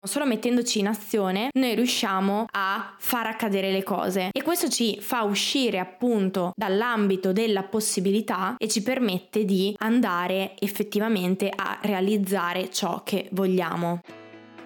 Solo mettendoci in azione noi riusciamo a far accadere le cose e questo ci fa uscire appunto dall'ambito della possibilità e ci permette di andare effettivamente a realizzare ciò che vogliamo.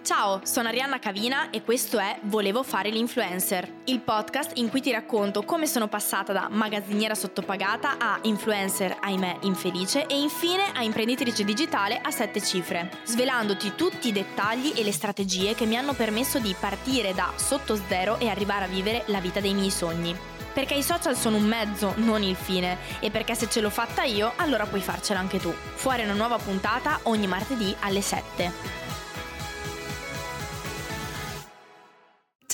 Ciao, sono Arianna Cavina e questo è Volevo fare l'influencer, il podcast in cui ti racconto come sono passata da magazziniera sottopagata a influencer, ahimè, infelice e infine a imprenditrice digitale a sette cifre, svelandoti tutti i dettagli e le strategie che mi hanno permesso di partire da sotto zero e arrivare a vivere la vita dei miei sogni. Perché i social sono un mezzo, non il fine, e perché se ce l'ho fatta io, allora puoi farcela anche tu. Fuori una nuova puntata ogni martedì alle 7.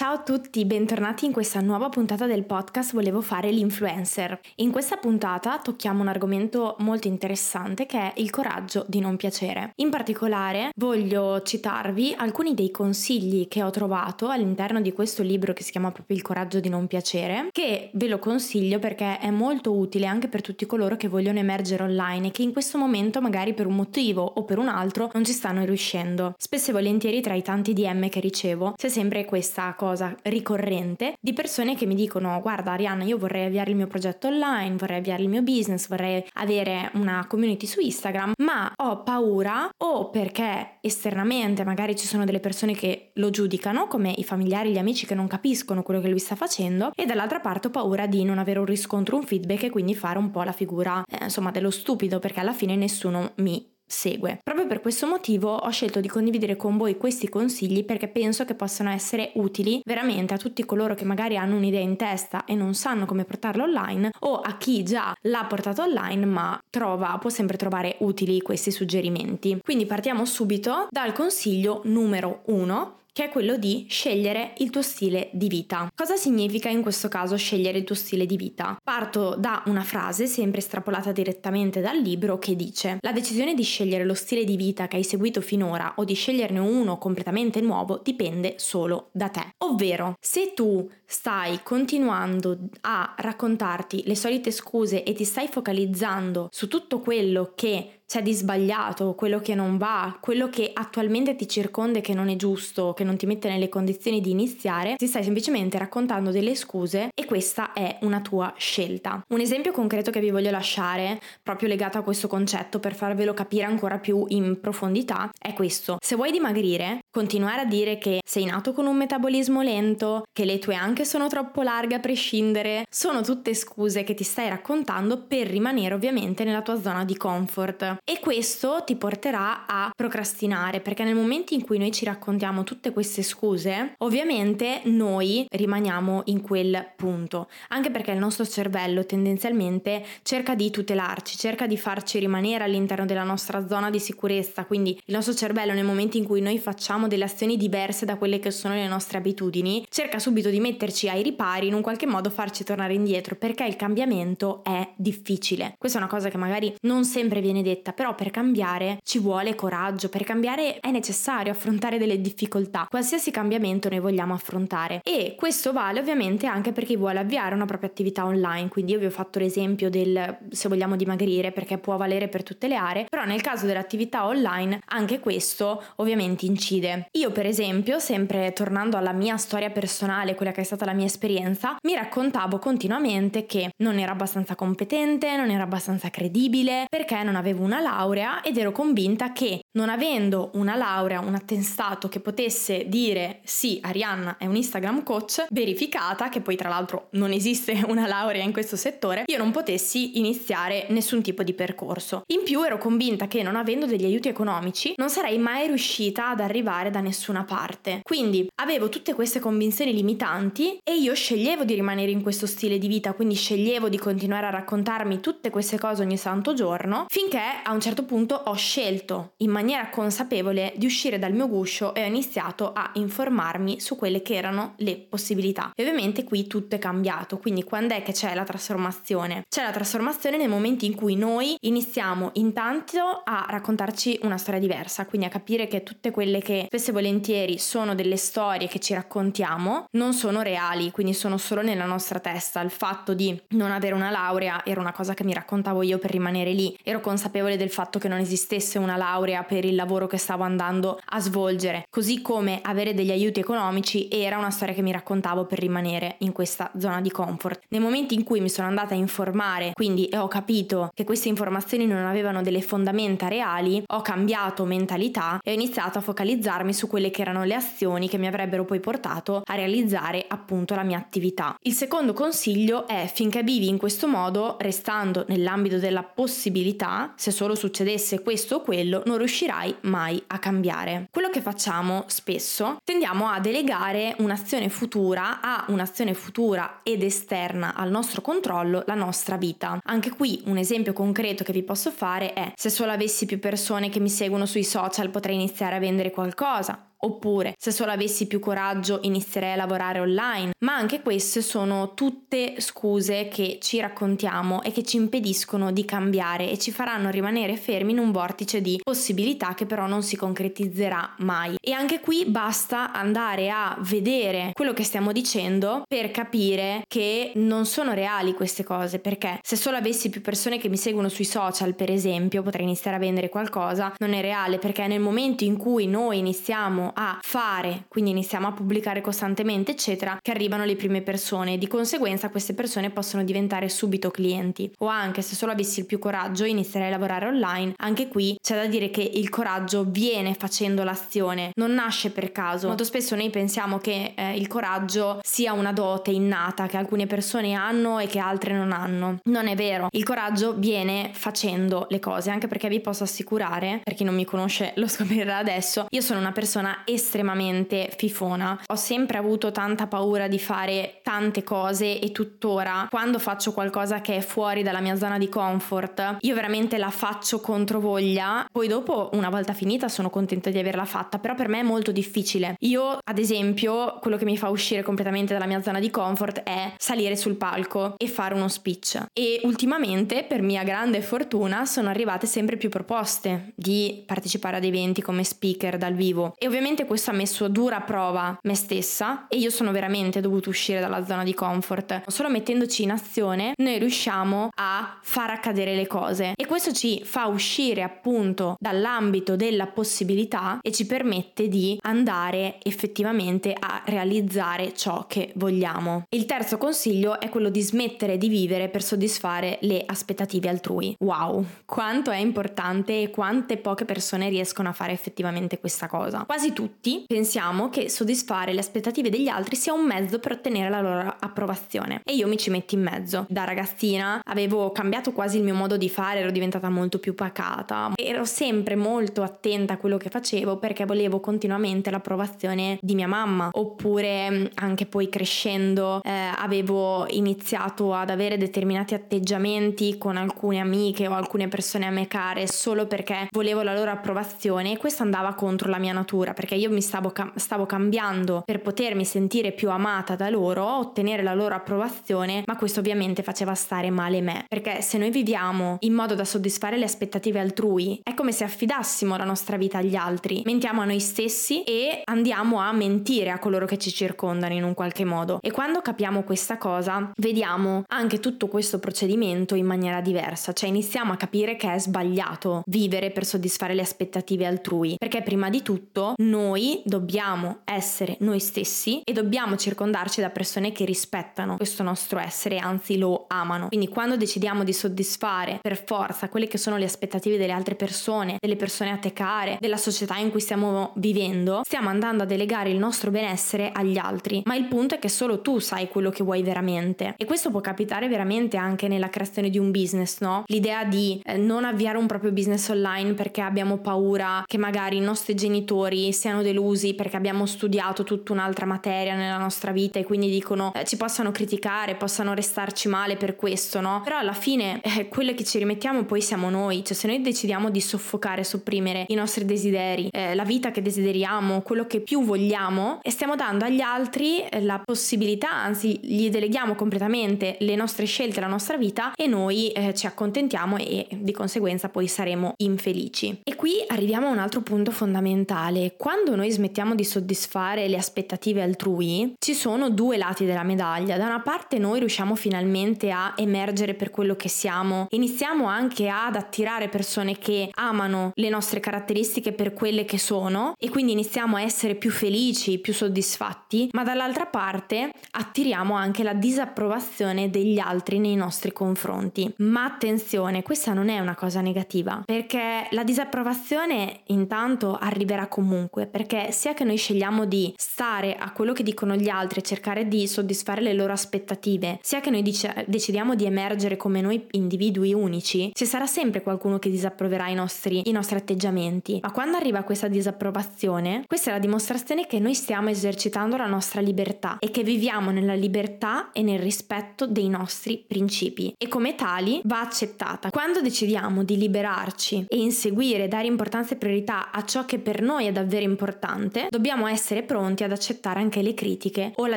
Ciao a tutti, bentornati in questa nuova puntata del podcast Volevo fare l'influencer. In questa puntata tocchiamo un argomento molto interessante che è il coraggio di non piacere. In particolare voglio citarvi alcuni dei consigli che ho trovato all'interno di questo libro che si chiama proprio Il coraggio di non piacere, che ve lo consiglio perché è molto utile anche per tutti coloro che vogliono emergere online e che in questo momento magari per un motivo o per un altro non ci stanno riuscendo. Spesso e volentieri tra i tanti DM che ricevo c'è sempre questa cosa cosa ricorrente di persone che mi dicono guarda Arianna io vorrei avviare il mio progetto online, vorrei avviare il mio business, vorrei avere una community su Instagram, ma ho paura o perché esternamente magari ci sono delle persone che lo giudicano come i familiari, gli amici che non capiscono quello che lui sta facendo e dall'altra parte ho paura di non avere un riscontro, un feedback e quindi fare un po' la figura eh, insomma dello stupido perché alla fine nessuno mi segue. Proprio per questo motivo ho scelto di condividere con voi questi consigli perché penso che possano essere utili veramente a tutti coloro che magari hanno un'idea in testa e non sanno come portarla online o a chi già l'ha portato online ma trova, può sempre trovare utili questi suggerimenti. Quindi partiamo subito dal consiglio numero 1 che è quello di scegliere il tuo stile di vita. Cosa significa in questo caso scegliere il tuo stile di vita? Parto da una frase sempre estrapolata direttamente dal libro che dice la decisione di scegliere lo stile di vita che hai seguito finora o di sceglierne uno completamente nuovo dipende solo da te. Ovvero, se tu stai continuando a raccontarti le solite scuse e ti stai focalizzando su tutto quello che c'è di sbagliato, quello che non va, quello che attualmente ti circonda e che non è giusto, che non ti mette nelle condizioni di iniziare, ti stai semplicemente raccontando delle scuse e questa è una tua scelta. Un esempio concreto che vi voglio lasciare, proprio legato a questo concetto per farvelo capire ancora più in profondità, è questo. Se vuoi dimagrire, continuare a dire che sei nato con un metabolismo lento, che le tue anche sono troppo larghe a prescindere, sono tutte scuse che ti stai raccontando per rimanere ovviamente nella tua zona di comfort. E questo ti porterà a procrastinare perché nel momento in cui noi ci raccontiamo tutte queste scuse, ovviamente noi rimaniamo in quel punto, anche perché il nostro cervello tendenzialmente cerca di tutelarci, cerca di farci rimanere all'interno della nostra zona di sicurezza, quindi il nostro cervello nel momento in cui noi facciamo delle azioni diverse da quelle che sono le nostre abitudini, cerca subito di metterci ai ripari, in un qualche modo farci tornare indietro perché il cambiamento è difficile. Questa è una cosa che magari non sempre viene detta però per cambiare ci vuole coraggio, per cambiare è necessario affrontare delle difficoltà, qualsiasi cambiamento noi vogliamo affrontare e questo vale ovviamente anche per chi vuole avviare una propria attività online, quindi io vi ho fatto l'esempio del se vogliamo dimagrire perché può valere per tutte le aree, però nel caso dell'attività online anche questo ovviamente incide. Io per esempio, sempre tornando alla mia storia personale, quella che è stata la mia esperienza, mi raccontavo continuamente che non ero abbastanza competente, non ero abbastanza credibile, perché non avevo una laurea ed ero convinta che non avendo una laurea, un attestato che potesse dire sì, Arianna è un Instagram coach verificata, che poi tra l'altro non esiste una laurea in questo settore, io non potessi iniziare nessun tipo di percorso. In più ero convinta che non avendo degli aiuti economici non sarei mai riuscita ad arrivare da nessuna parte. Quindi avevo tutte queste convinzioni limitanti e io sceglievo di rimanere in questo stile di vita, quindi sceglievo di continuare a raccontarmi tutte queste cose ogni santo giorno, finché a un certo punto ho scelto in maniera consapevole di uscire dal mio guscio e ho iniziato a informarmi su quelle che erano le possibilità. E ovviamente qui tutto è cambiato, quindi quando è che c'è la trasformazione? C'è la trasformazione nel momento in cui noi iniziamo intanto a raccontarci una storia diversa, quindi a capire che tutte quelle che spesso e volentieri sono delle storie che ci raccontiamo non sono reali, quindi sono solo nella nostra testa. Il fatto di non avere una laurea era una cosa che mi raccontavo io per rimanere lì, ero consapevole del fatto che non esistesse una laurea per il lavoro che stavo andando a svolgere, così come avere degli aiuti economici era una storia che mi raccontavo per rimanere in questa zona di comfort. Nei momenti in cui mi sono andata a informare, quindi e ho capito che queste informazioni non avevano delle fondamenta reali, ho cambiato mentalità e ho iniziato a focalizzarmi su quelle che erano le azioni che mi avrebbero poi portato a realizzare appunto la mia attività. Il secondo consiglio è finché vivi in questo modo, restando nell'ambito della possibilità, se solo succedesse questo o quello, non riuscirai mai a cambiare. Quello che facciamo spesso, tendiamo a delegare un'azione futura a un'azione futura ed esterna al nostro controllo la nostra vita. Anche qui un esempio concreto che vi posso fare è se solo avessi più persone che mi seguono sui social potrei iniziare a vendere qualcosa Oppure, se solo avessi più coraggio inizierei a lavorare online. Ma anche queste sono tutte scuse che ci raccontiamo e che ci impediscono di cambiare e ci faranno rimanere fermi in un vortice di possibilità che però non si concretizzerà mai. E anche qui basta andare a vedere quello che stiamo dicendo per capire che non sono reali queste cose, perché se solo avessi più persone che mi seguono sui social, per esempio, potrei iniziare a vendere qualcosa, non è reale perché nel momento in cui noi iniziamo a fare, quindi iniziamo a pubblicare costantemente, eccetera, che arrivano le prime persone di conseguenza queste persone possono diventare subito clienti. O anche se solo avessi il più coraggio inizierei a lavorare online, anche qui c'è da dire che il coraggio viene facendo l'azione, non nasce per caso. Molto spesso noi pensiamo che eh, il coraggio sia una dote innata che alcune persone hanno e che altre non hanno. Non è vero, il coraggio viene facendo le cose, anche perché vi posso assicurare, per chi non mi conosce lo scoprirà adesso, io sono una persona estremamente fifona. Ho sempre avuto tanta paura di fare tante cose e tuttora quando faccio qualcosa che è fuori dalla mia zona di comfort, io veramente la faccio contro voglia. Poi dopo, una volta finita, sono contenta di averla fatta, però per me è molto difficile. Io, ad esempio, quello che mi fa uscire completamente dalla mia zona di comfort è salire sul palco e fare uno speech. E ultimamente, per mia grande fortuna, sono arrivate sempre più proposte di partecipare ad eventi come speaker dal vivo. E ovviamente Ovviamente questo ha messo a dura prova me stessa e io sono veramente dovuto uscire dalla zona di comfort. Solo mettendoci in azione noi riusciamo a far accadere le cose e questo ci fa uscire appunto dall'ambito della possibilità e ci permette di andare effettivamente a realizzare ciò che vogliamo. Il terzo consiglio è quello di smettere di vivere per soddisfare le aspettative altrui. Wow, quanto è importante e quante poche persone riescono a fare effettivamente questa cosa. Quasi tutti pensiamo che soddisfare le aspettative degli altri sia un mezzo per ottenere la loro approvazione. E io mi ci metto in mezzo. Da ragazzina avevo cambiato quasi il mio modo di fare, ero diventata molto più pacata, ero sempre molto attenta a quello che facevo perché volevo continuamente l'approvazione di mia mamma. Oppure mm, anche poi crescendo eh, avevo iniziato ad avere determinati atteggiamenti con alcune amiche o alcune persone a me care solo perché volevo la loro approvazione e questo andava contro la mia natura perché io mi stavo, cam- stavo cambiando per potermi sentire più amata da loro, ottenere la loro approvazione, ma questo ovviamente faceva stare male me, perché se noi viviamo in modo da soddisfare le aspettative altrui, è come se affidassimo la nostra vita agli altri, mentiamo a noi stessi e andiamo a mentire a coloro che ci circondano in un qualche modo. E quando capiamo questa cosa, vediamo anche tutto questo procedimento in maniera diversa, cioè iniziamo a capire che è sbagliato vivere per soddisfare le aspettative altrui, perché prima di tutto noi dobbiamo essere noi stessi e dobbiamo circondarci da persone che rispettano questo nostro essere, anzi lo amano. Quindi quando decidiamo di soddisfare per forza quelle che sono le aspettative delle altre persone, delle persone a te care, della società in cui stiamo vivendo, stiamo andando a delegare il nostro benessere agli altri. Ma il punto è che solo tu sai quello che vuoi veramente. E questo può capitare veramente anche nella creazione di un business, no? L'idea di eh, non avviare un proprio business online perché abbiamo paura che magari i nostri genitori siano delusi perché abbiamo studiato tutta un'altra materia nella nostra vita e quindi dicono eh, ci possano criticare, possano restarci male per questo, no? Però alla fine eh, quelle che ci rimettiamo poi siamo noi, cioè se noi decidiamo di soffocare, sopprimere i nostri desideri, eh, la vita che desideriamo, quello che più vogliamo e stiamo dando agli altri eh, la possibilità, anzi gli deleghiamo completamente le nostre scelte, la nostra vita e noi eh, ci accontentiamo e di conseguenza poi saremo infelici. E qui arriviamo a un altro punto fondamentale quando noi smettiamo di soddisfare le aspettative altrui, ci sono due lati della medaglia. Da una parte noi riusciamo finalmente a emergere per quello che siamo, iniziamo anche ad attirare persone che amano le nostre caratteristiche per quelle che sono e quindi iniziamo a essere più felici, più soddisfatti, ma dall'altra parte attiriamo anche la disapprovazione degli altri nei nostri confronti. Ma attenzione, questa non è una cosa negativa, perché la disapprovazione intanto arriverà comunque, perché sia che noi scegliamo di stare a quello che dicono gli altri e cercare di soddisfare le loro aspettative, sia che noi dice, decidiamo di emergere come noi individui unici, ci sarà sempre qualcuno che disapproverà i nostri, i nostri atteggiamenti. Ma quando arriva questa disapprovazione, questa è la dimostrazione che noi stiamo esercitando la nostra libertà e che viviamo nella libertà e nel rispetto dei nostri principi e come tali va accettata. Quando decidiamo di liberarci e inseguire, dare importanza e priorità a ciò che per noi è davvero importante, dobbiamo essere pronti ad accettare anche le critiche o la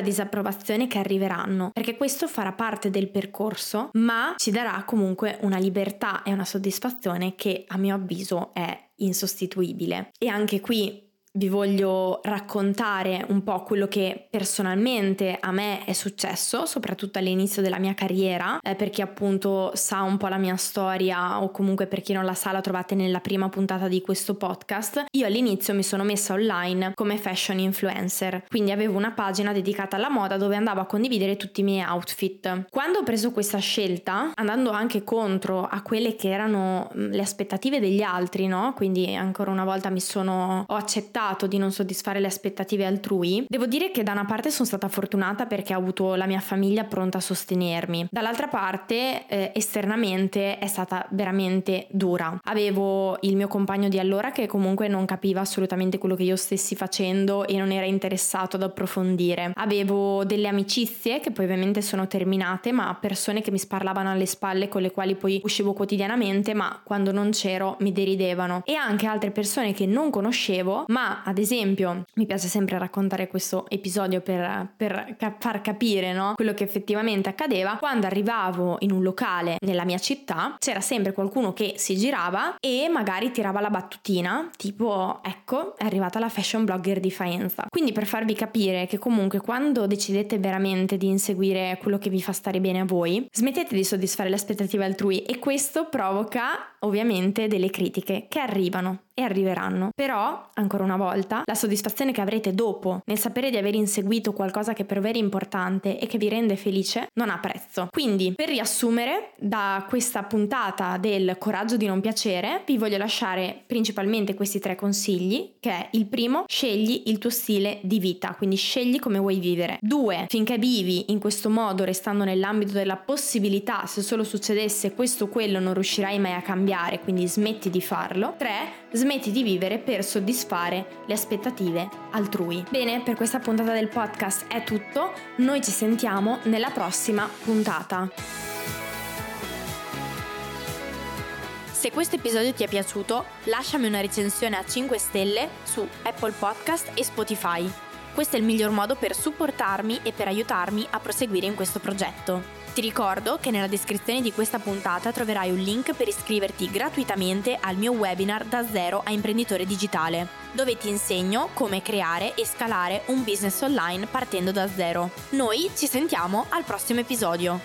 disapprovazione che arriveranno, perché questo farà parte del percorso, ma ci darà comunque una libertà e una soddisfazione che a mio avviso è insostituibile. E anche qui vi voglio raccontare un po' quello che personalmente a me è successo, soprattutto all'inizio della mia carriera, eh, per chi appunto sa un po' la mia storia o comunque per chi non la sa la trovate nella prima puntata di questo podcast. Io all'inizio mi sono messa online come fashion influencer, quindi avevo una pagina dedicata alla moda dove andavo a condividere tutti i miei outfit. Quando ho preso questa scelta, andando anche contro a quelle che erano le aspettative degli altri, no? Quindi ancora una volta mi sono ho accettato accettato di non soddisfare le aspettative altrui, devo dire che da una parte sono stata fortunata perché ho avuto la mia famiglia pronta a sostenermi, dall'altra parte eh, esternamente è stata veramente dura. Avevo il mio compagno di allora che comunque non capiva assolutamente quello che io stessi facendo e non era interessato ad approfondire. Avevo delle amicizie che poi ovviamente sono terminate, ma persone che mi sparlavano alle spalle con le quali poi uscivo quotidianamente, ma quando non c'ero mi deridevano. E anche altre persone che non conoscevo, ma ad esempio mi piace sempre raccontare questo episodio per, per cap- far capire no? quello che effettivamente accadeva, quando arrivavo in un locale nella mia città c'era sempre qualcuno che si girava e magari tirava la battutina, tipo ecco è arrivata la fashion blogger di Faenza. Quindi per farvi capire che comunque quando decidete veramente di inseguire quello che vi fa stare bene a voi, smettete di soddisfare le aspettative altrui e questo provoca ovviamente delle critiche che arrivano e arriveranno. Però, ancora una volta, la soddisfazione che avrete dopo nel sapere di aver inseguito qualcosa che per voi è importante e che vi rende felice non ha prezzo. Quindi, per riassumere, da questa puntata del coraggio di non piacere, vi voglio lasciare principalmente questi tre consigli, che è il primo, scegli il tuo stile di vita, quindi scegli come vuoi vivere. Due, finché vivi in questo modo, restando nell'ambito della possibilità, se solo succedesse questo o quello, non riuscirai mai a cambiare, quindi smetti di farlo. Tre, smetti di vivere per soddisfare le aspettative altrui. Bene, per questa puntata del podcast è tutto, noi ci sentiamo nella prossima puntata. Se questo episodio ti è piaciuto, lasciami una recensione a 5 stelle su Apple Podcast e Spotify. Questo è il miglior modo per supportarmi e per aiutarmi a proseguire in questo progetto. Ti ricordo che nella descrizione di questa puntata troverai un link per iscriverti gratuitamente al mio webinar da zero a imprenditore digitale, dove ti insegno come creare e scalare un business online partendo da zero. Noi ci sentiamo al prossimo episodio.